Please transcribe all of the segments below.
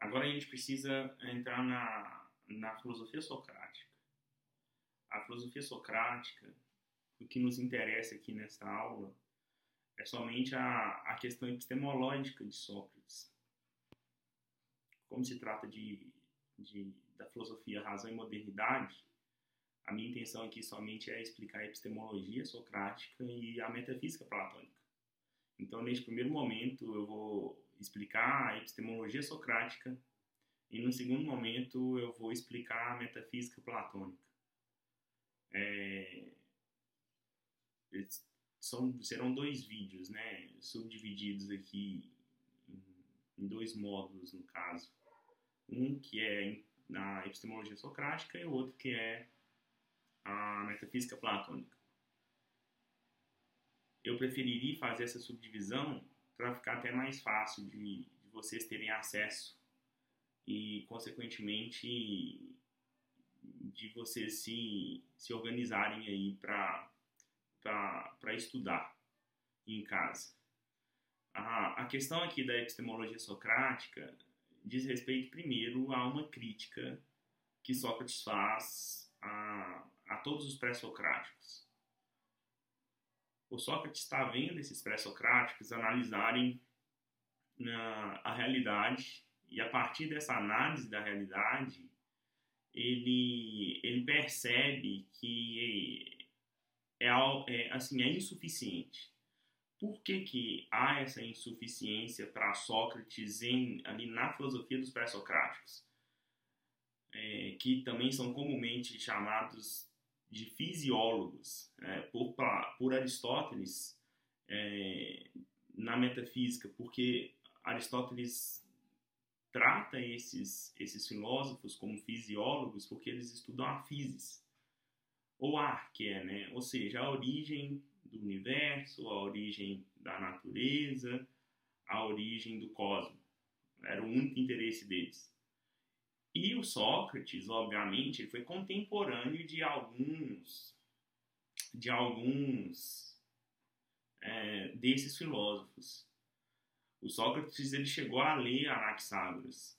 Agora a gente precisa entrar na, na filosofia socrática. A filosofia socrática, o que nos interessa aqui nesta aula, é somente a, a questão epistemológica de Sócrates. Como se trata de, de, da filosofia razão e modernidade, a minha intenção aqui somente é explicar a epistemologia socrática e a metafísica platônica. Então, neste primeiro momento, eu vou explicar a epistemologia socrática e, no segundo momento, eu vou explicar a metafísica platônica. É... São, serão dois vídeos, né, subdivididos aqui em, dois módulos, no caso. Um que é na epistemologia socrática e o outro que é a metafísica platônica. Eu preferiria fazer essa subdivisão para ficar até mais fácil de, de vocês terem acesso e, consequentemente, de vocês se, se organizarem aí para estudar em casa. A, a questão aqui da epistemologia socrática diz respeito, primeiro, a uma crítica que Sócrates faz a, a todos os pré-socráticos. O Sócrates está vendo esses pré-socráticos analisarem na, a realidade e a partir dessa análise da realidade ele, ele percebe que é, é, assim, é insuficiente. Por que, que há essa insuficiência para Sócrates em, ali na filosofia dos pré-socráticos? É, que também são comumente chamados de fisiólogos é, por, por Aristóteles é, na metafísica, porque Aristóteles trata esses, esses filósofos como fisiólogos porque eles estudam a physis, ou arqué, né? ou seja, a origem do universo, a origem da natureza, a origem do cosmos. Era o único interesse deles. E o Sócrates, obviamente, ele foi contemporâneo de alguns de alguns é, desses filósofos. O Sócrates ele chegou a ler Anaxágoras,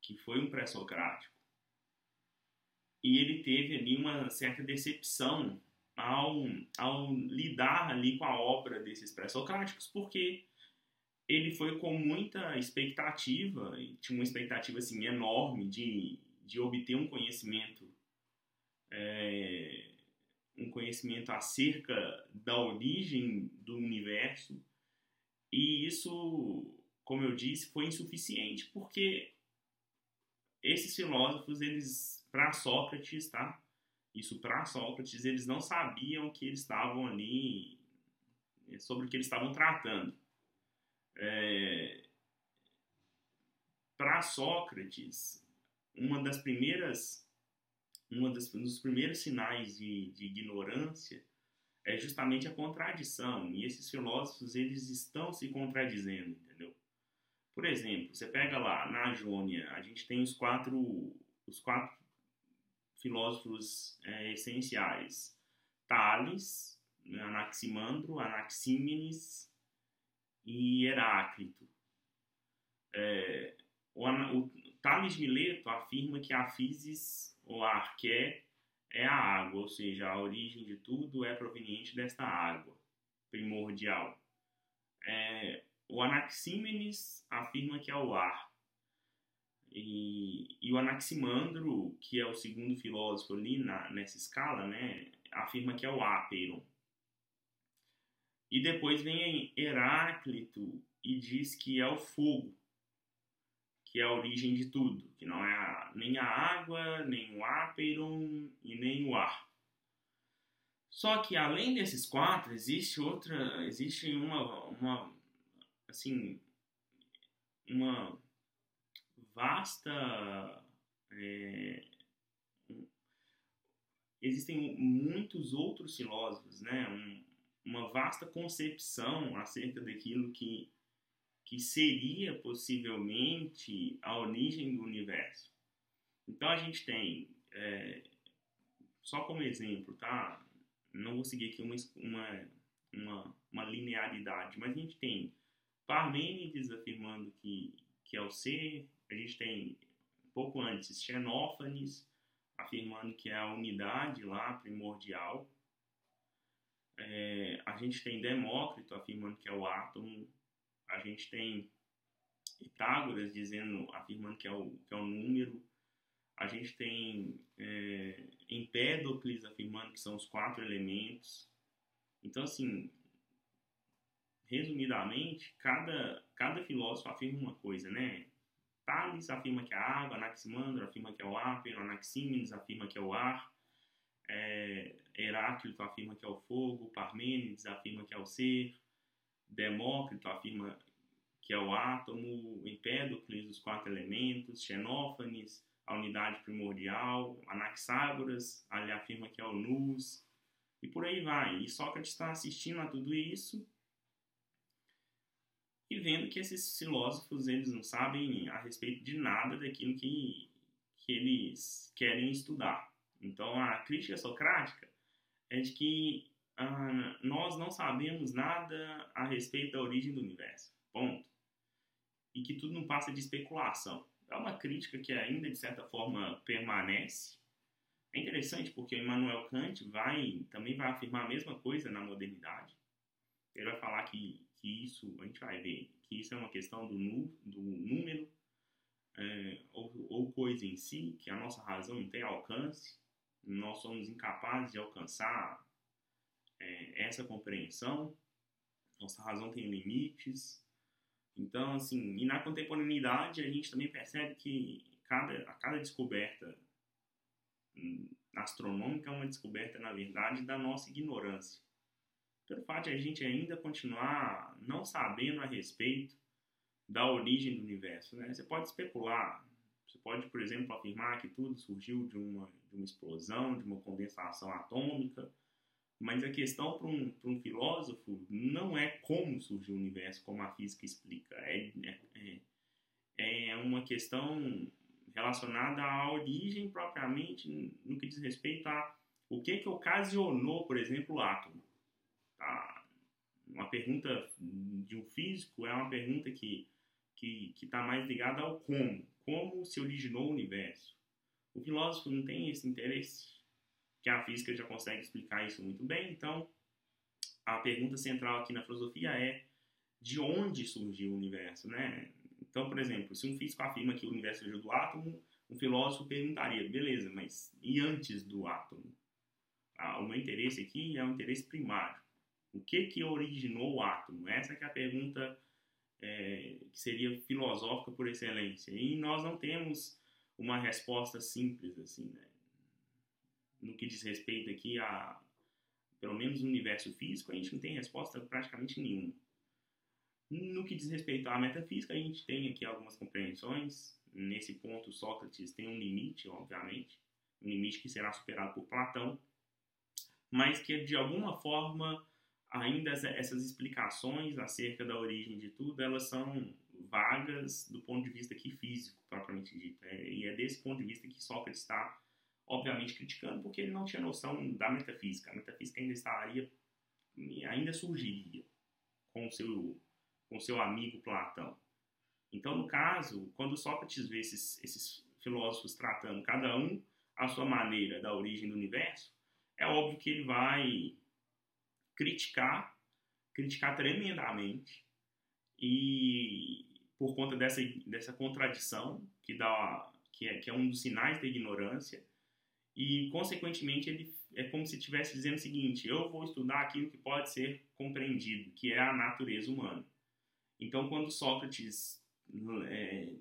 que foi um pré-socrático. E ele teve ali uma certa decepção ao, ao lidar ali com a obra desses pré-socráticos, porque ele foi com muita expectativa, tinha uma expectativa assim enorme de, de obter um conhecimento, é, um conhecimento acerca da origem do universo, e isso, como eu disse, foi insuficiente, porque esses filósofos, eles, para Sócrates, tá? Isso para Sócrates, eles não sabiam que eles estavam ali, sobre o que eles estavam tratando. É, Para Sócrates, uma das primeiras, uma das, um dos primeiros sinais de, de ignorância é justamente a contradição. E esses filósofos eles estão se contradizendo, entendeu? Por exemplo, você pega lá na Jônia, a gente tem os quatro, os quatro filósofos é, essenciais: Tales, Anaximandro, Anaxímenes e Heráclito. É, o, o Tales Mileto afirma que a physis, ou a arqué, é a água, ou seja, a origem de tudo é proveniente desta água primordial. É, o Anaxímenes afirma que é o ar. E, e, o Anaximandro, que é o segundo filósofo ali na, nessa escala, né, afirma que é o áperon. E depois vem Heráclito e diz que é o fogo, que é a origem de tudo, que não é a, nem a água, nem o áperon e nem o ar. Só que além desses quatro, existe outra, existe uma, uma assim, uma vasta é, existem muitos outros filósofos, né? Um, uma vasta concepção acerca daquilo que, que seria possivelmente a origem do universo. Então a gente tem, é, só como exemplo, tá? Não vou seguir aqui uma, uma, uma, uma linearidade, mas a gente tem Parmênides afirmando que, que é o ser. A gente tem, pouco antes, Xenófanes, afirmando que é a unidade lá primordial. É, a gente tem Demócrito afirmando que é o átomo. A gente tem Pitágoras dizendo, afirmando que é o, que é o número. A gente tem é, Empédocles afirmando que são os quatro elementos. Então, assim, resumidamente, cada, cada filósofo afirma uma coisa, né? Tales afirma que é a água, Anaximandro afirma que é o ar, Anaxímenes afirma que é o ar, é, Heráclito afirma que é o fogo, Parmênides afirma que é o ser, Demócrito afirma que é o átomo, Empédocles, os quatro elementos, Xenófanes, a unidade primordial, Anaxágoras, ele afirma que é o nous, e por aí vai. E Sócrates está assistindo a tudo isso e vendo que esses filósofos eles não sabem a respeito de nada daquilo que, que eles querem estudar. Então a crítica socrática é de que ah, nós não sabemos nada a respeito da origem do universo. Ponto. E que tudo não passa de especulação. É uma crítica que ainda de certa forma permanece. É interessante porque Immanuel Kant vai também vai afirmar a mesma coisa na modernidade. Ele vai falar que que isso, a gente vai ver, que isso é uma questão do, nu, do número é, ou, ou coisa em si, que a nossa razão não tem alcance, nós somos incapazes de alcançar é, essa compreensão, nossa razão tem limites. Então, assim, e na contemporaneidade a gente também percebe que cada, a cada descoberta hum, astronômica é uma descoberta, na verdade, da nossa ignorância pelo fato de a gente ainda continuar não sabendo a respeito da origem do universo. Né? Você pode especular, você pode, por exemplo, afirmar que tudo surgiu de uma, de uma explosão, de uma condensação atômica, mas a questão para um, um filósofo não é como surgiu o universo, como a física explica. É, é, é, é uma questão relacionada à origem propriamente no que diz respeito a o que, que ocasionou, por exemplo, o átomo uma pergunta de um físico é uma pergunta que que está mais ligada ao como, como se originou o universo. O filósofo não tem esse interesse, que a física já consegue explicar isso muito bem. Então, a pergunta central aqui na filosofia é de onde surgiu o universo, né? Então, por exemplo, se um físico afirma que o universo surgiu do átomo, um filósofo perguntaria, beleza, mas e antes do átomo? Ah, o meu interesse aqui é o interesse primário. O que que originou o átomo? Essa é a pergunta é, que seria filosófica por excelência. E nós não temos uma resposta simples assim, né? No que diz respeito aqui a, pelo menos no universo físico, a gente não tem resposta praticamente nenhuma. No que diz respeito à metafísica, a gente tem aqui algumas compreensões. Nesse ponto, Sócrates tem um limite, obviamente, um limite que será superado por Platão, mas que de alguma forma ainda essas explicações acerca da origem de tudo, elas são vagas do ponto de vista aqui físico, propriamente dito. É, e é desse ponto de vista que Sócrates está, obviamente, criticando, porque ele não tinha noção da metafísica. A metafísica ainda estaria, ainda surgiria com seu, com seu amigo Platão. Então, no caso, quando Sócrates vê esses, esses filósofos tratando cada um à sua maneira da origem do universo, é óbvio que ele vai criticar, criticar tremendamente e por conta dessa, dessa contradição que dá que é, que é um dos sinais da ignorância e consequentemente ele é como se estivesse dizendo o seguinte eu vou estudar aquilo que pode ser compreendido que é a natureza humana então quando Sócrates é,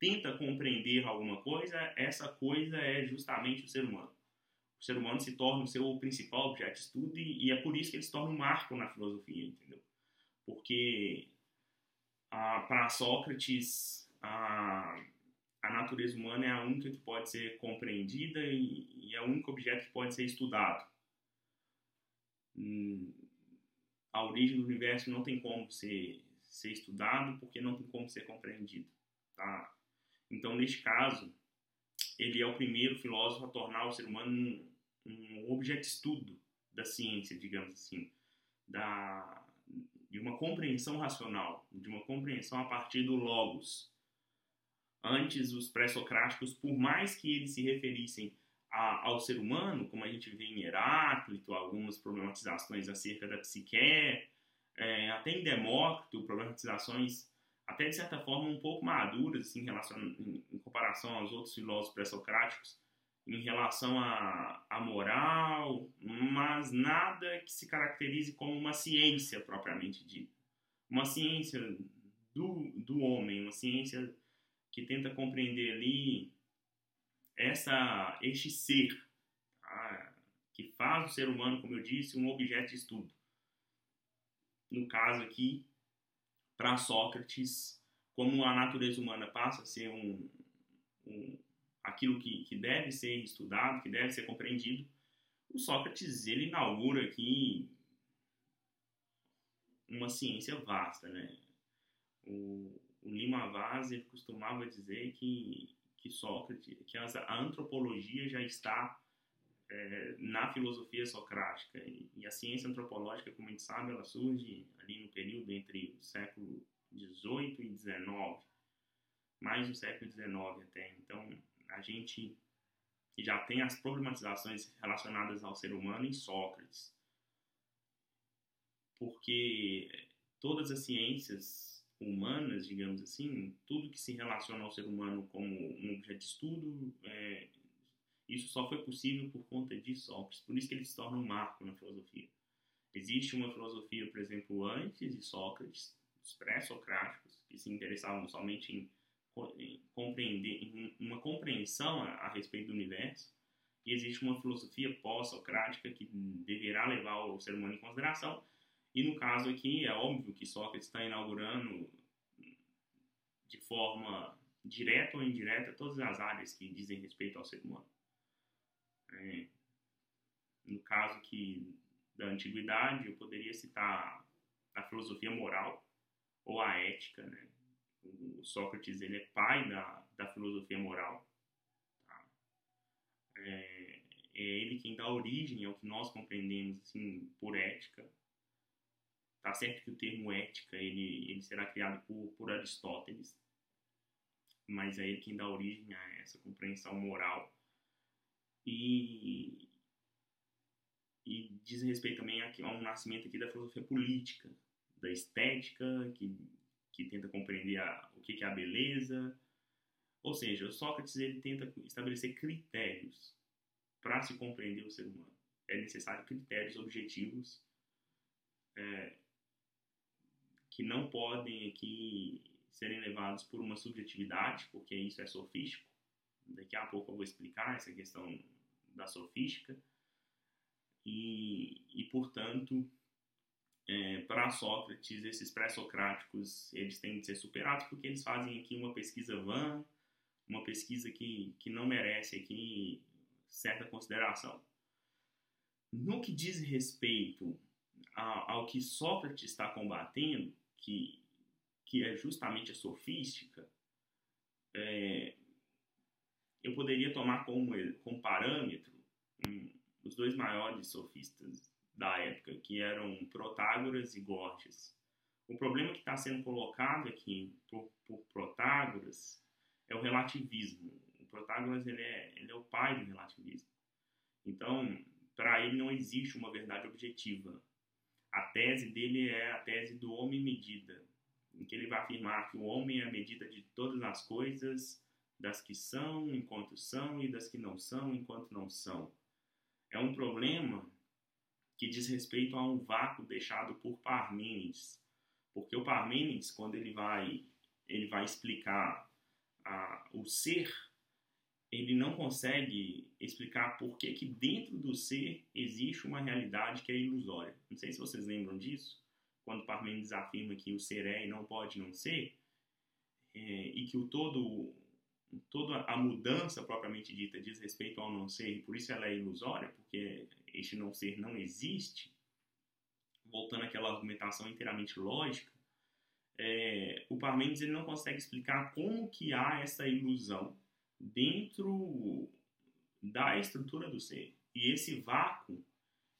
tenta compreender alguma coisa essa coisa é justamente o ser humano o ser humano se torna o seu principal objeto de estudo e, e é por isso que ele se torna um marco na filosofia, entendeu? Porque para Sócrates a, a natureza humana é a única que pode ser compreendida e, e é o único objeto que pode ser estudado. Hum, a origem do universo não tem como ser, ser estudado porque não tem como ser compreendido, tá? Então, neste caso, ele é o primeiro filósofo a tornar o ser humano um objeto de estudo da ciência, digamos assim, da, de uma compreensão racional, de uma compreensão a partir do logos, Antes, os pré-socráticos, por mais que eles se referissem a, ao ser humano, como a gente vê em Heráclito, algumas problematizações acerca da psique, é, até em Demócrito, problematizações até de certa forma um pouco maduras assim, em, relação, em, em comparação aos outros filósofos pré-socráticos, em relação à, à moral, mas nada que se caracterize como uma ciência propriamente dita. Uma ciência do, do homem, uma ciência que tenta compreender ali essa, este ser, tá? que faz o ser humano, como eu disse, um objeto de estudo. No caso aqui, para Sócrates, como a natureza humana passa a ser um, um aquilo que, que deve ser estudado, que deve ser compreendido, o Sócrates ele inaugura aqui uma ciência vasta, né? O, o Lima Vaz ele costumava dizer que que Sócrates, que a antropologia já está é, na filosofia socrática e, e, a ciência antropológica, como a gente sabe, ela surge ali no período entre o século 18 e 19, mais do século 19 até. Então, a gente já tem as problematizações relacionadas ao ser humano em Sócrates, porque todas as ciências humanas, digamos assim, tudo que se relaciona ao ser humano como um objeto de estudo, é, isso só foi possível por conta de Sócrates. Por isso que ele se torna um marco na filosofia. Existe uma filosofia, por exemplo, antes de Sócrates, os pré-socráticos, que se interessavam somente em, compreender, uma compreensão a, a respeito do universo, e existe uma filosofia pós-socrática que deverá levar o ser humano em consideração, e no caso aqui, é óbvio que Sócrates está inaugurando de forma direta ou indireta todas as áreas que dizem respeito ao ser humano. É, no caso que da antiguidade, eu poderia citar a filosofia moral ou a ética. Né? O Sócrates ele é pai da, da filosofia moral. Tá? É, é ele quem dá origem ao que nós compreendemos assim, por ética Tá certo que o termo ética ele, ele será criado por, por Aristóteles, mas é ele quem dá origem a essa compreensão moral. E, e diz respeito também a, um nascimento aqui da filosofia política, da estética, que, que tenta compreender a, o que é a beleza. Ou seja, o Sócrates ele tenta estabelecer critérios para se compreender o ser humano. É necessário critérios objetivos é, que não podem aqui serem levados por uma subjetividade, porque isso é sofístico. Daqui a pouco eu vou explicar essa questão da sofística. E, e portanto, é, para Sócrates, esses pré-socráticos eles têm de ser superados porque eles fazem aqui uma pesquisa vã, uma pesquisa que, que não merece aqui certa consideração. No que diz respeito ao, ao que Sócrates está combatendo, que, que é justamente a sofística, é, eu poderia tomar como, como parâmetro um, os dois maiores sofistas da época, que eram Protágoras e Gorgias. O problema que está sendo colocado aqui por, por, Protágoras é o relativismo. O Protágoras ele é, ele é o pai do relativismo. Então, para ele não existe uma verdade objetiva a tese dele é a tese do homem medida, em que ele vai afirmar que o homem é a medida de todas as coisas, das que são enquanto são e das que não são enquanto não são. É um problema que diz respeito a um vácuo deixado por Parmênides, porque o Parmênides, quando ele vai ele vai explicar a, o ser ele não consegue explicar por que, que dentro do ser existe uma realidade que é ilusória. Não sei se vocês lembram disso, quando Parmênides afirma que o ser é e não pode não ser, é, e que o todo, toda a mudança propriamente dita diz respeito ao não ser, e por isso ela é ilusória, porque este não ser não existe, voltando àquela argumentação inteiramente lógica, é, o Parmênides ele não consegue explicar como que há essa ilusão dentro da estrutura do ser. E esse vácuo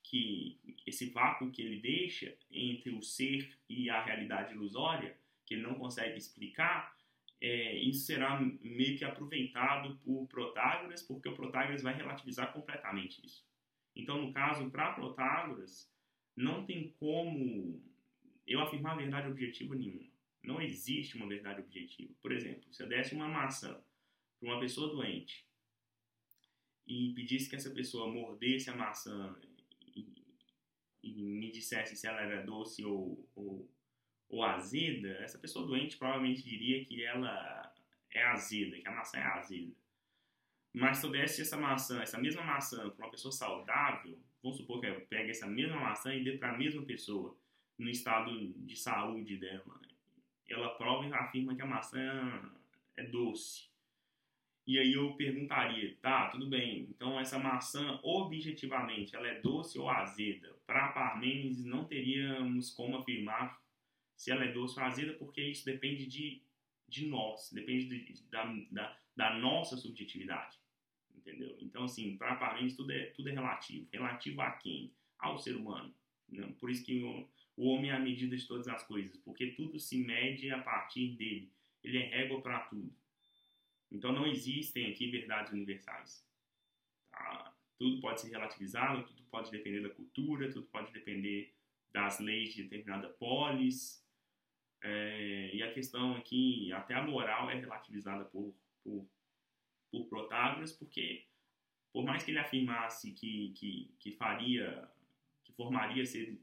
que esse vácuo que ele deixa entre o ser e a realidade ilusória, que ele não consegue explicar, é, isso será meio que aproveitado por Protágoras, porque o Protágoras vai relativizar completamente isso. Então, no caso, para Protágoras, não tem como eu afirmar verdade objetiva nenhuma. Não existe uma verdade objetiva. Por exemplo, se eu desse uma maçã para uma pessoa doente e pedisse que essa pessoa mordesse a maçã e, e me dissesse se ela era doce ou, ou, ou, azeda, essa pessoa doente provavelmente diria que ela é azeda, que a maçã é azeda. Mas se eu desse essa maçã, essa mesma maçã para uma pessoa saudável, vamos supor que eu pegue essa mesma maçã e dê para a mesma pessoa no estado de saúde dela, ela prova e afirma que a maçã é doce. E aí eu perguntaria, tá, tudo bem, então essa maçã objetivamente ela é doce ou azeda? Para Parmênides não teríamos como afirmar se ela é doce ou azeda, porque isso depende de, de nós, depende de, da, da, da, nossa subjetividade, entendeu? Então assim, para Parmênides tudo é, tudo é relativo. Relativo a quem? Ao ser humano. Né? Por isso que o, o homem é a medida de todas as coisas, porque tudo se mede a partir dele. Ele é régua para tudo. Então não existem aqui verdades universais. Tá? Tudo pode ser relativizado, tudo pode depender da cultura, tudo pode depender das leis de determinada polis. É, e a questão aqui, até a moral é relativizada por, por, por Protágoras, porque por mais que ele afirmasse que, que, que faria, que formaria, ser,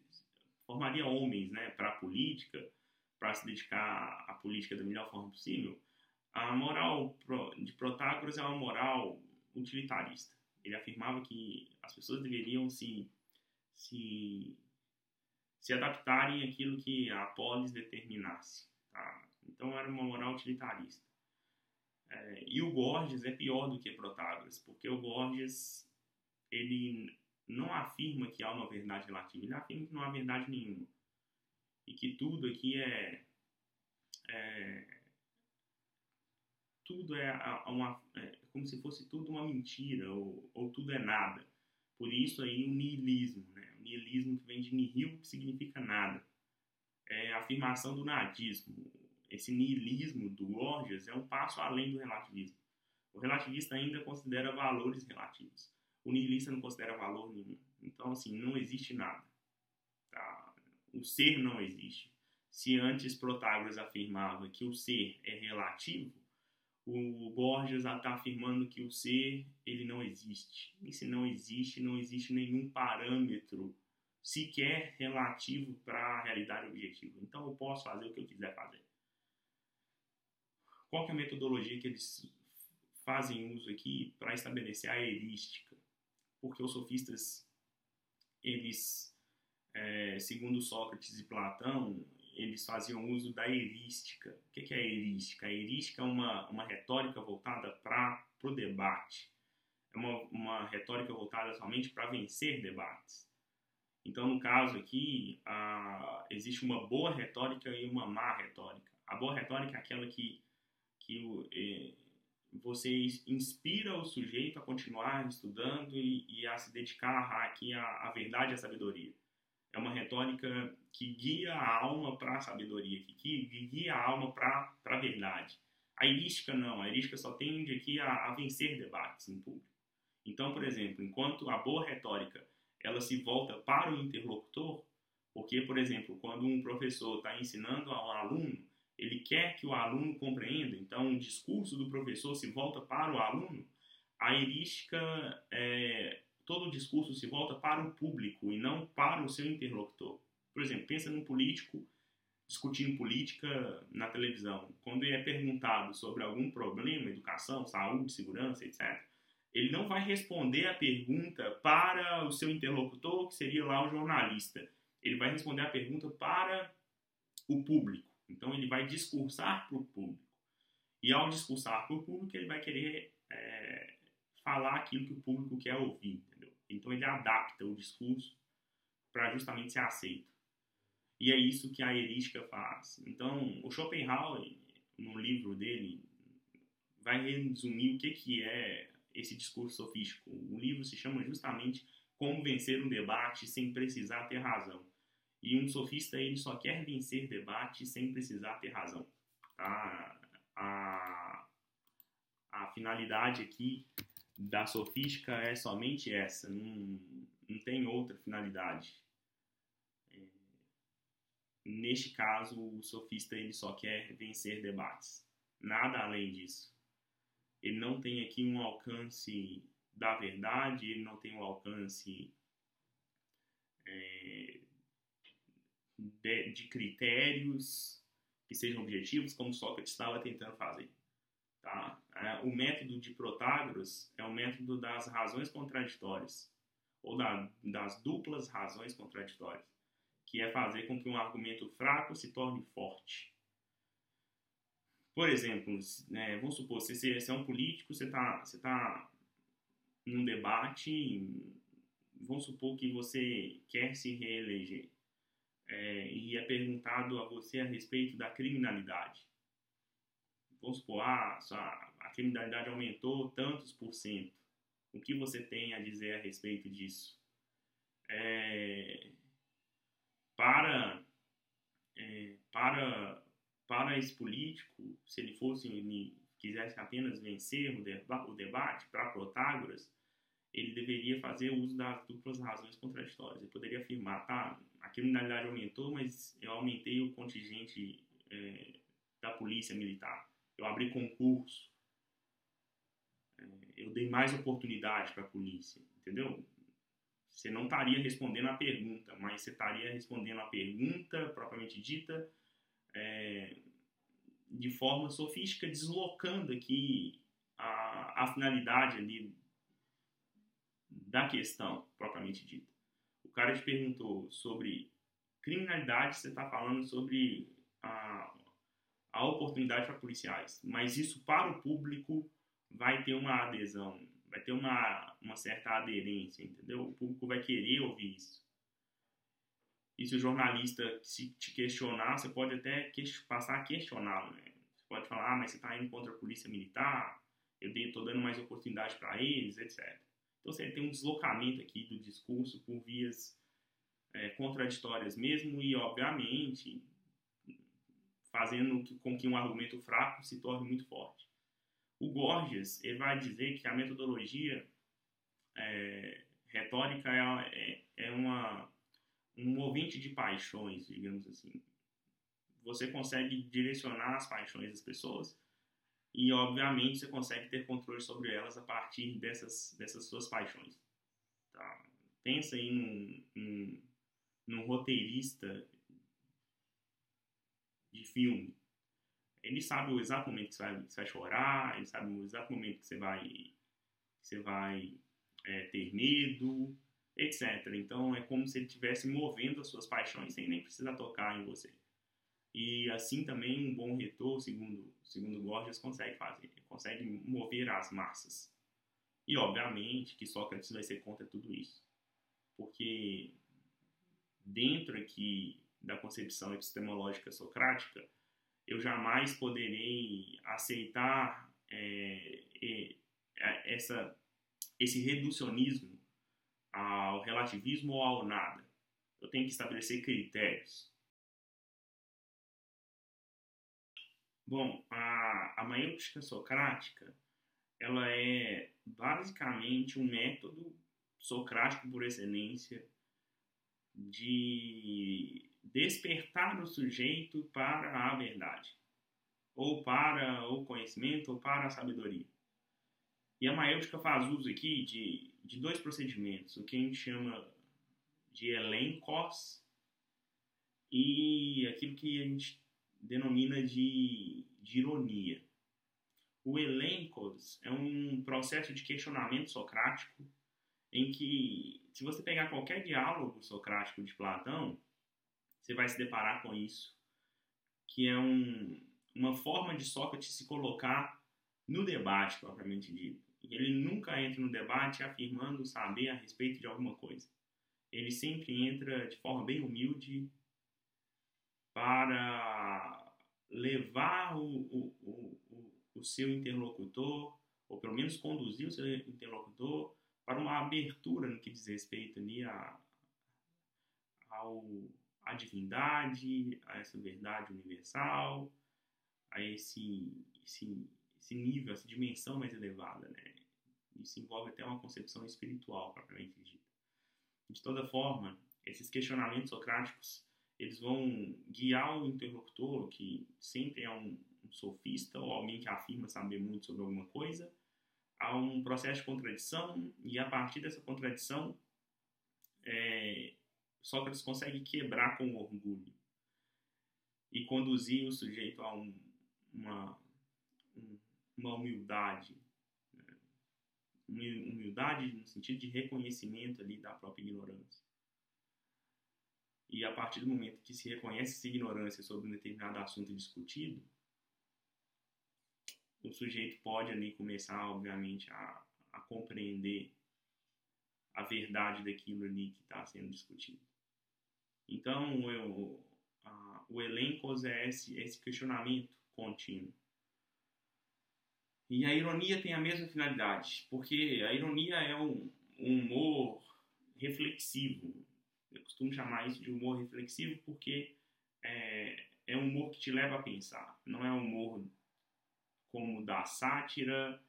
formaria homens né, para a política, para se dedicar à política da melhor forma possível, a moral de Protágoras é uma moral utilitarista. Ele afirmava que as pessoas deveriam se, se, se adaptarem àquilo que a polis determinasse. Tá? Então era uma moral utilitarista. É, e o Gorgias é pior do que Protágoras, porque o Gorgias ele não afirma que há uma verdade relativa, ele afirma que não há verdade nenhuma. E que tudo aqui é, é tudo é uma é como se fosse tudo uma mentira ou, ou tudo é nada. Por isso aí o niilismo, né? O niilismo que vem de nihil, que significa nada. É a afirmação do nadismo. Esse niilismo do Gorgias é um passo além do relativismo. O relativista ainda considera valores relativos. O nihilista não considera valor nenhum. Então, assim, não existe nada. Tá? O ser não existe. Se antes Protágoras afirmava que o ser é relativo, o Borges está afirmando que o ser ele não existe. E se não existe, não existe nenhum parâmetro sequer relativo para a realidade objetiva. Então eu posso fazer o que eu quiser fazer. Qual é a metodologia que eles fazem uso aqui para estabelecer a erística? Porque os sofistas, eles, é, segundo Sócrates e Platão, eles faziam uso da erística. O que é a erística? A erística é uma, uma retórica voltada para o debate. É uma, uma retórica voltada somente para vencer debates. Então, no caso aqui, a, existe uma boa retórica e uma má retórica. A boa retórica é aquela que, que o, é, você inspira o sujeito a continuar estudando e, e a se dedicar aqui à, à verdade e à sabedoria é uma retórica que guia a alma para a sabedoria, que guia a alma para a verdade. A erística não, a erística só tende aqui a, a vencer debates em público. Então, por exemplo, enquanto a boa retórica ela se volta para o interlocutor, porque, por exemplo, quando um professor está ensinando a um aluno, ele quer que o aluno compreenda, então o discurso do professor se volta para o aluno, a erística é, todo o discurso se volta para o público e não para o seu interlocutor. Por exemplo, pensa num político discutindo política na televisão. Quando ele é perguntado sobre algum problema, educação, saúde, segurança, etc., ele não vai responder a pergunta para o seu interlocutor, que seria lá o jornalista. Ele vai responder a pergunta para o público. Então, ele vai discursar para o público. E ao discursar para o público, ele vai querer é, falar aquilo que o público quer ouvir. Então ele adapta o discurso para justamente ser aceito. E é isso que a erística faz. Então, o Schopenhauer, no livro dele, vai resumir o que, que é esse discurso sofístico. O livro se chama justamente Como Vencer um Debate Sem Precisar Ter Razão. E um sofista, ele só quer vencer debate sem precisar ter razão. Tá? a, a finalidade aqui da sofística é somente essa, não, não tem outra finalidade. É, neste caso, o sofista ele só quer vencer debates, nada além disso. Ele não tem aqui um alcance da verdade, ele não tem um alcance é, de, de critérios que sejam objetivos, como Sócrates estava tentando fazer. Tá? É, o método de Protágoras é o método das razões contraditórias, ou da, das duplas razões contraditórias, que é fazer com que um argumento fraco se torne forte. Por exemplo, né, vamos supor, se você é um político, você está você tá num debate, vamos supor que você quer se reeleger, é, e é perguntado a você a respeito da criminalidade vamos supor, ah, a criminalidade aumentou tantos por cento. O que você tem a dizer a respeito disso? É, para, é, para, para esse político, se ele fosse ele quisesse apenas vencer o, deba o debate para Protágoras, ele deveria fazer uso das duplas razões contraditórias. Ele poderia afirmar, tá, a criminalidade aumentou, mas eu aumentei o contingente é, da polícia militar eu abri concurso, é, eu dei mais oportunidade para a polícia, entendeu? Você não estaria respondendo a pergunta, mas você estaria respondendo a pergunta propriamente dita é, de forma sofística, deslocando aqui a, a finalidade ali da questão propriamente dita. O cara te perguntou sobre criminalidade, você está falando sobre a, a oportunidade para policiais, mas isso para o público vai ter uma adesão, vai ter uma, uma certa aderência, entendeu? O público vai querer ouvir isso. E se o jornalista se te questionar, você pode até passar a questioná-lo, né? Você pode falar, ah, mas você está indo contra a polícia militar, eu estou dando mais oportunidade para eles, etc. Então você tem um deslocamento aqui do discurso por vias é, contraditórias mesmo e, obviamente, fazendo com que um argumento fraco se torne muito forte. O Gorgias ele vai dizer que a metodologia é, retórica é, é, é uma, um movente de paixões, digamos assim. Você consegue direcionar as paixões das pessoas e, obviamente, você consegue ter controle sobre elas a partir dessas, dessas suas paixões. Tá? Pensa aí num, num, roteirista de filme. Ele sabe o exato momento que você vai, você vai chorar, ele sabe o exato momento que você vai, você vai é, ter medo, etc. Então é como se ele estivesse movendo as suas paixões sem nem precisar tocar em você. E assim também um bom retor, segundo, segundo Gorgias, consegue fazer. Consegue mover as massas. E obviamente que Sócrates vai ser contra tudo isso. Porque dentro aqui da concepção epistemológica socrática, eu jamais poderei aceitar é, é, essa, esse reducionismo ao relativismo ou ao nada. Eu tenho que estabelecer critérios. Bom, a, a maiêutica socrática ela é basicamente um método socrático por excelência de despertar o sujeito para a verdade, ou para o conhecimento, ou para a sabedoria. E a maêutica faz uso aqui de, de dois procedimentos, o que a gente chama de elencos e aquilo que a gente denomina de, de ironia. O elencos é um processo de questionamento socrático em que, se você pegar qualquer diálogo socrático de Platão, você vai se deparar com isso, que é um, uma forma de Sócrates se colocar no debate propriamente dito. Ele nunca entra no debate afirmando saber a respeito de alguma coisa. Ele sempre entra de forma bem humilde para levar o, o, o, o seu interlocutor, ou pelo menos conduzir o seu interlocutor para uma abertura no que diz respeito ali a, ao, à divindade, a essa verdade universal, a esse, esse, esse nível, essa dimensão mais elevada, né? Isso envolve até uma concepção espiritual, propriamente dita. De toda forma, esses questionamentos socráticos, eles vão guiar o interlocutor, que sempre é um, um sofista ou alguém que afirma saber muito sobre alguma coisa, a um processo de contradição, e a partir dessa contradição, é, Sócrates consegue quebrar com o orgulho e conduzir o sujeito a um, uma, uma humildade. Né? Humildade no sentido de reconhecimento ali da própria ignorância. E a partir do momento que se reconhece essa ignorância sobre um determinado assunto discutido, o sujeito pode ali começar, obviamente, a, a compreender a verdade daquilo ali que está sendo discutido. Então, eu, a, o elencos é esse, esse questionamento contínuo. E a ironia tem a mesma finalidade, porque a ironia é um, um humor reflexivo. Eu costumo chamar isso de humor reflexivo porque é, é um humor que te leva a pensar. Não é um humor como da sátira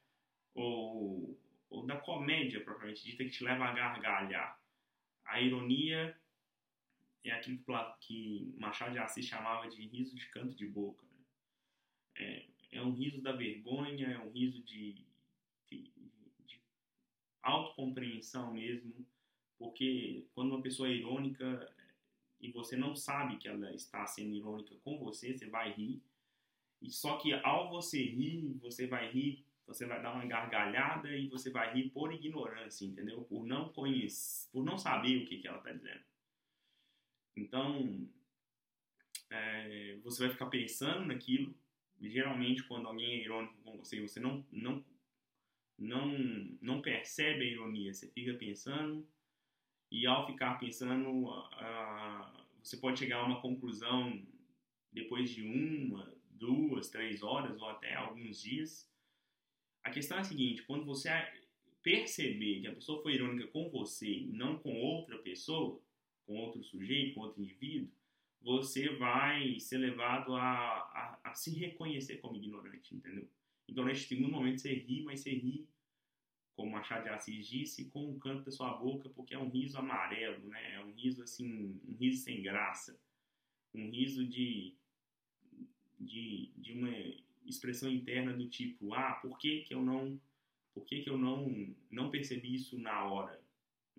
ou, ou da comédia propriamente dita que te leva a gargalhar. A ironia é aquilo que Machado de Assis chamava de riso de canto de boca. Né? É, é, um riso da vergonha, é um riso de, de, de autocompreensão mesmo, porque quando uma pessoa é irônica e você não sabe que ela está sendo irônica com você, você vai rir. E só que ao você rir, você vai rir, você vai dar uma gargalhada e você vai rir por ignorância, entendeu? Por não conhecer, por não saber o que, que ela está dizendo. Então, é, você vai ficar pensando naquilo. Geralmente, quando alguém é irônico com você, você não, não, não, não percebe a ironia, você fica pensando. E ao ficar pensando, você pode chegar a uma conclusão depois de uma, duas, três horas ou até alguns dias. A questão é a seguinte: quando você perceber que a pessoa foi irônica com você e não com outra pessoa, com outro sujeito, com outro indivíduo, você vai ser levado a, a, a se reconhecer como ignorante, entendeu? Então, neste segundo momento, você ri, mas você ri, como Machado de Assis disse, com o canto da sua boca, porque é um riso amarelo, né? É um riso, assim, um riso sem graça. Um riso de, de, de uma expressão interna do tipo, ah, por que que eu não, por que que eu não, não percebi isso na hora?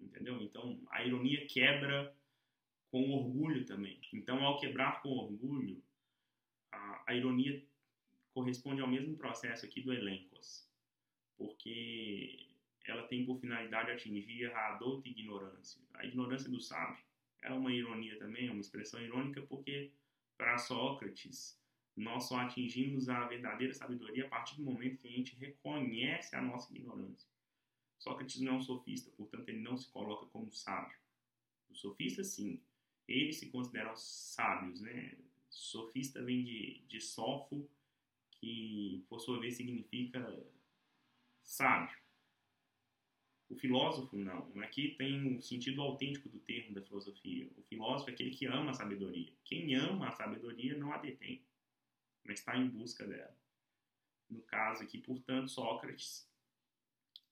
entendeu? Então a ironia quebra com orgulho também. Então ao quebrar com orgulho, a, a ironia corresponde ao mesmo processo aqui do elencos, porque ela tem por finalidade atingir a adulta ignorância. A ignorância do sábio é uma ironia também, é uma expressão irônica, porque para Sócrates nós só atingimos a verdadeira sabedoria a partir do momento que a gente reconhece a nossa ignorância. Sócrates não é um sofista, portanto ele não se coloca como sábio. Os sofistas, sim, eles se consideram sábios, né? Sofista vem de, de sofo, que por sua vez significa sábio. O filósofo, não. Aqui tem o sentido autêntico do termo da filosofia. O filósofo é aquele que ama a sabedoria. Quem ama a sabedoria não a detém, mas está em busca dela. No caso aqui, portanto, Sócrates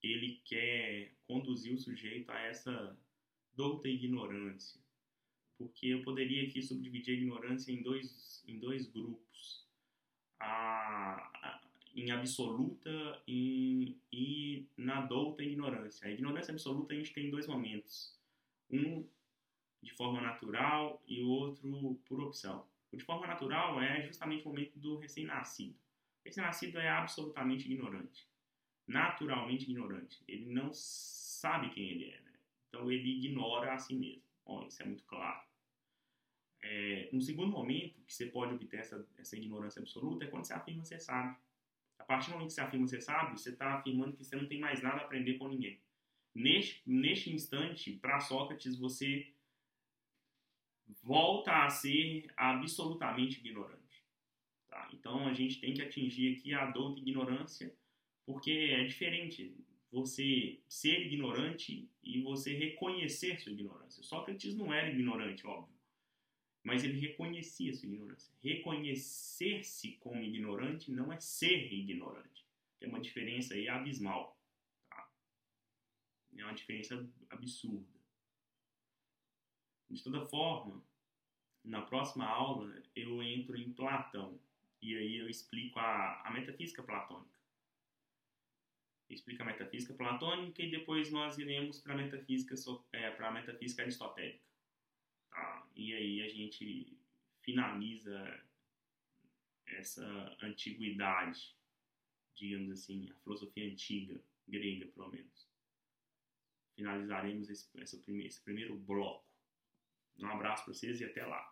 ele quer conduzir o sujeito a essa douta ignorância. Porque eu poderia aqui subdividir a ignorância em dois, em dois grupos. A, em absoluta e, na douta ignorância. A ignorância absoluta a gente tem dois momentos. Um de forma natural e o outro por opção. O de forma natural é justamente o momento do recém-nascido. O recém-nascido é absolutamente ignorante naturalmente ignorante. Ele não sabe quem ele é. Né? Então ele ignora a si mesmo. Bom, isso é muito claro. É, um segundo momento que você pode obter essa, essa ignorância absoluta é quando você afirma que você sabe. A partir do momento que você afirma que você sabe, você está afirmando que você não tem mais nada a aprender com ninguém. Neste, neste instante, para Sócrates, você volta a ser absolutamente ignorante. Tá? Então a gente tem que atingir aqui a de ignorância porque é diferente você ser ignorante e você reconhecer sua ignorância. Sócrates não era ignorante, óbvio, mas ele reconhecia sua ignorância. Reconhecer-se como ignorante não é ser ignorante. Tem uma diferença aí abismal. Tá? É uma diferença absurda. De toda forma, na próxima aula eu entro em Platão e aí eu explico a, a metafísica platônica. Explica a metafísica platônica e depois nós iremos para a metafísica, é, metafísica aristotélica. Tá? E aí a gente finaliza essa antiguidade, digamos assim, a filosofia antiga, grega pelo menos. Finalizaremos esse, esse primeiro bloco. Um abraço para vocês e até lá.